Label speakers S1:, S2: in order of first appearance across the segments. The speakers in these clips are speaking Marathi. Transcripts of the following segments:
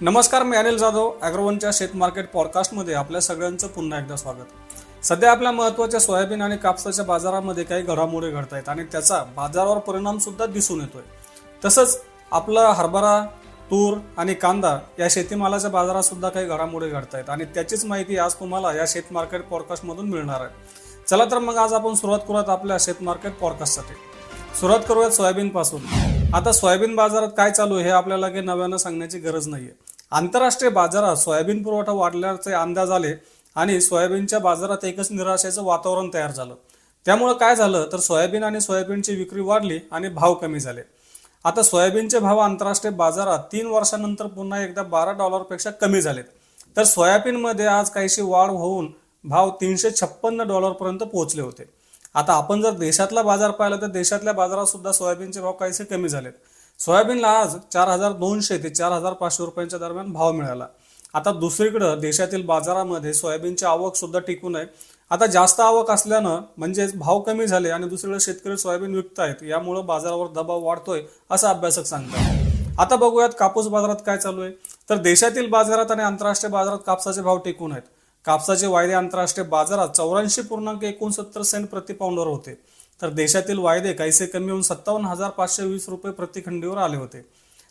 S1: नमस्कार मी अनिल जाधव अॅग्रोवनच्या शेत मार्केट पॉडकास्टमध्ये आपल्या सगळ्यांचं पुन्हा एकदा स्वागत. सध्या आपल्या महत्त्वाच्या सोयाबीन आणि कापसाच्या बाजारामध्ये काही घडामोडी घडत आहेत आणि त्याचा बाजारावर परिणाम सुद्धा दिसून येतोय. तसंच आपला हरभरा तूर आणि कांदा या शेतीमालाच्या बाजारात सुद्धा काही घडामोडी घडत आहेत आणि त्याचीच माहिती आज तुम्हाला या शेत मार्केट पॉडकास्टमधून मिळणार आहे. चला तर मग आज आपण सुरुवात करूयात आपल्या शेत मार्केट पॉडकास्टसाठी. सुरुवात करूयात सोयाबीन पासून आता सोयाबीन बाजारात काय चालू आहे हे आपल्याला काही नव्यानं सांगण्याची गरज नाही आहे आंतरराष्ट्रीय बाजारात सोयाबीन पुरवठा वाढल्याचे अंदाज आले आणि सोयाबीनच्या बाजारात एकच निराशेचं वातावरण तयार झालं. त्यामुळं काय झालं तर सोयाबीन आणि सोयाबीनची विक्री वाढली आणि भाव कमी झाले. आता सोयाबीनचे भाव आंतरराष्ट्रीय बाजारात तीन वर्षानंतर पुन्हा एकदा बारा डॉलरपेक्षा कमी झालेत. तर सोयाबीनमध्ये आज काहीशी वाढ होऊन भाव तीनशे छप्पन्न डॉलरपर्यंत पोहोचले होते. आता आपण जर देशातला बाजार पाहिला तर देशातल्या बाजारात सुद्धा सोयाबीनचे भाव काहीसे कमी झालेत. सोयाबीनला आज चार हजार दोनशे ते चार हजार पाचशे रुपयांच्या दरम्यान भाव मिळाला. आता दुसरीकडं देशातील बाजारामध्ये सोयाबीनची आवक सुद्धा टिकून आहे. आता जास्त आवक असल्यानं म्हणजेच भाव कमी झाले आणि दुसरीकडे शेतकरी सोयाबीन विकतायत यामुळे बाजारावर दबाव वाढतोय असं अभ्यासक सांगतात. आता बघूयात कापूस बाजारात काय चालू आहे. तर देशातील बाजारात आणि आंतरराष्ट्रीय बाजारात कापसाचे भाव टिकून आहेत. कापसाचे वायदे आंतरराष्ट्रीय बाजारात चौऱ्याऐंशी पूर्णांक एकोणसत्तर सेंट प्रतिपाऊंडवर होते. तर देशातील वायदे काहीसे कमी होऊन सत्तावन्न हजार पाचशे वीस रुपये प्रतिखंडीवर आले होते.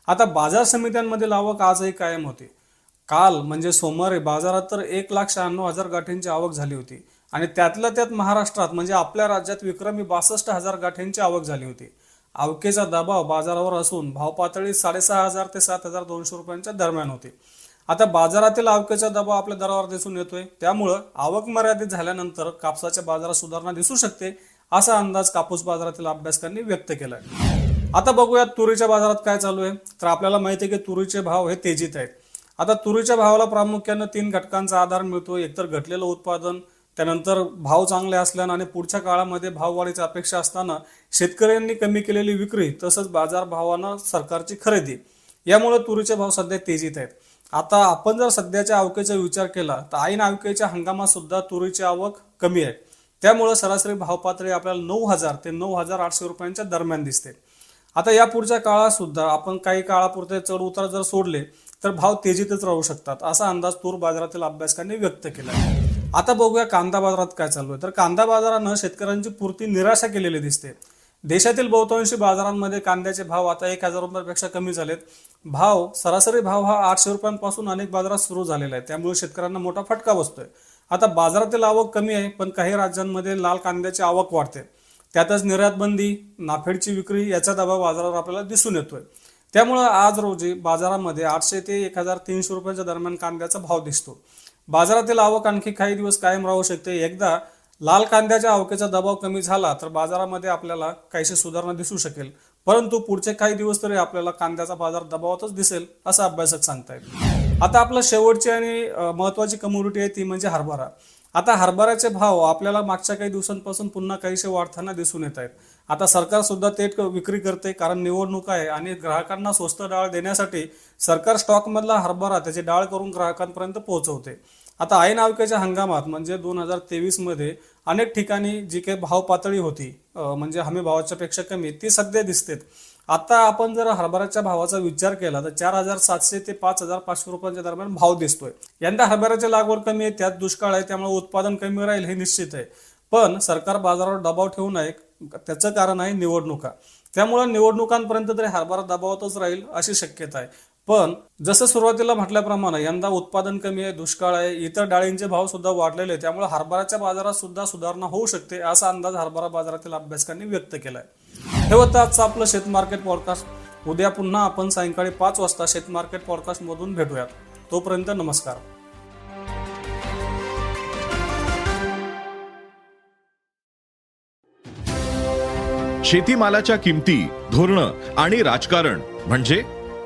S1: आता बाजार समित्यांमधील आवक आजही कायम होती. काल म्हणजे सोमवारी बाजारात तर एक लाख शहाण्णव हजार गाठींची आवक झाली होती आणि त्यातल्या त्यात महाराष्ट्रात म्हणजे आपल्या राज्यात विक्रमी बासष्ट हजार गाठींची आवक झाली होती. आवकेचा दबाव बाजारावर असून भाव पातळी साडेसहा हजार ते सात हजार दोनशे रुपयांच्या दरम्यान होती. आता बाजारातील आवकेचा दबाव आपल्या दरावर दिसून येतोय. त्यामुळं आवक मर्यादित झाल्यानंतर कापसाच्या बाजारात सुधारणा दिसू शकते असा अंदाज कापूस बाजारातील अभ्यासकांनी व्यक्त केलाय. आता बघूया तुरीच्या बाजारात काय चालू आहे. तर आपल्याला माहिती आहे की तुरीचे भाव हे तेजीत आहेत. आता तुरीच्या भावाला प्रामुख्यानं तीन घटकांचा आधार मिळतो एकतर घटलेलं उत्पादन त्यानंतर भाव चांगले असल्यानं आणि पुढच्या काळामध्ये भाववाढीची अपेक्षा असताना शेतकऱ्यांनी कमी केलेली विक्री तसंच बाजार भावानं सरकारची खरेदी. यामुळे तुरीचे भाव सध्या तेजीत आहेत. आता आपण जर सध्याच्या आवकेचा विचार केला तर ऐन आवकेच्या हंगामात सुद्धा तुरीची आवक कमी आहे. त्यामुळे सरासरी भाव पातळी आपल्याला नऊ हजार ते नऊ हजार आठशे रुपयांच्या दरम्यान दिसते. आता या पुढच्या काळात सुद्धा आपण काही काळापुरते चढ उतार जर सोडले तर भाव तेजीतच राहू शकतात असा अंदाज तूर बाजारातील अभ्यासकांनी व्यक्त केला आता बघूया कांदा बाजारात काय चालू आहे. तर कांदा बाजारानं शेतकऱ्यांची पुरती निराशा केलेली दिसते. देशातील बहुतांशी बाजारांमध्ये कांद्याचे भाव आता एक हजार रुपयापेक्षा कमी झालेत. भाव सरासरी भाव हा आठशे रुपयांपासून अनेक बाजारात सुरू झालेला आहे. त्यामुळे शेतकऱ्यांना मोठा फटका बसतोय. आता बाजारातील आवक कमी आहे पण काही राज्यांमध्ये लाल कांद्याची आवक वाढते. त्यातच निर्यात बंदी नाफेडची विक्री याचा दबाव बाजारावर आपल्याला दिसून येतोय. त्यामुळं आज रोजी बाजारामध्ये आठशे ते एक हजार तीनशे रुपयांच्या दरम्यान कांद्याचा भाव दिसतो. बाजारातील आवक आणखी काही दिवस कायम राहू शकते. एकदा लाल कांद्याच्या आवकेचा दबाव कमी झाला तर बाजारामध्ये आपल्याला काहीशी सुधारणा दिसू शकेल. परंतु पुढचे काही दिवस तरी आपल्याला कांद्याचा बाजार दबावातच दिसेल असं अभ्यासक सांगतायत. आता आपलं शेवटची आणि महत्वाची कम्युनिटी आहे ती म्हणजे हरभरा. आता हरभऱ्याचे भाव आपल्याला मागच्या काही दिवसांपासून पुन्हा काहीसे वाढताना दिसून येत आहेत आता सरकार सुद्धा थेट विक्री करते कारण निवडणूक आहे आणि ग्राहकांना स्वस्त डाळ देण्यासाठी सरकार स्टॉकमधला हरभरा त्याची डाळ करून ग्राहकांपर्यंत पोहोचवते. आता ऐन आवकेच्या हंगामात म्हणजे दोन हजार तेवीसमध्ये अनेक ठिकाणी जी काही भाव पातळी होती म्हणजे हमी भावाच्या पेक्षा कमी ती सध्या दिसतेत. आता आपण जर हरभऱ्याच्या भावाचा विचार केला तर चार हजार सातशे ते पाच हजार पाचशे रुपयांच्या दरम्यान भाव दिसतोय. यंदा हरभऱ्याची लागवड कमी आहे त्यात दुष्काळ आहे त्यामुळे उत्पादन कमी राहील हे निश्चित आहे. पण सरकार बाजारावर दबाव ठेवू नये त्याचं कारण आहे निवडणुका. त्यामुळे निवडणुकांपर्यंत तरी हरभरा दबावातच राहील अशी शक्यता आहे. पण जसं सुरुवातीला म्हटल्याप्रमाणे यंदा उत्पादन कमी आहे दुष्काळ आहे इतर डाळींचे भाव सुद्धा वाढलेले आहेत त्यामुळे हरभराच्या बाजारात सुद्धा सुधारणा होऊ शकते असा अंदाज हरभरा बाजारातील अभ्यासकांनी व्यक्त केलाय. हे होतं आजचं आपलं शेत मार्केट पॉडकास्ट उद्या पुन्हा आपण सायंकाळी पाच वाजता शेत मार्केट पॉडकास्ट मधून भेटूयात. तोपर्यंत नमस्कार.
S2: शेतीमालाच्या किमती धोरण आणि राजकारण म्हणजे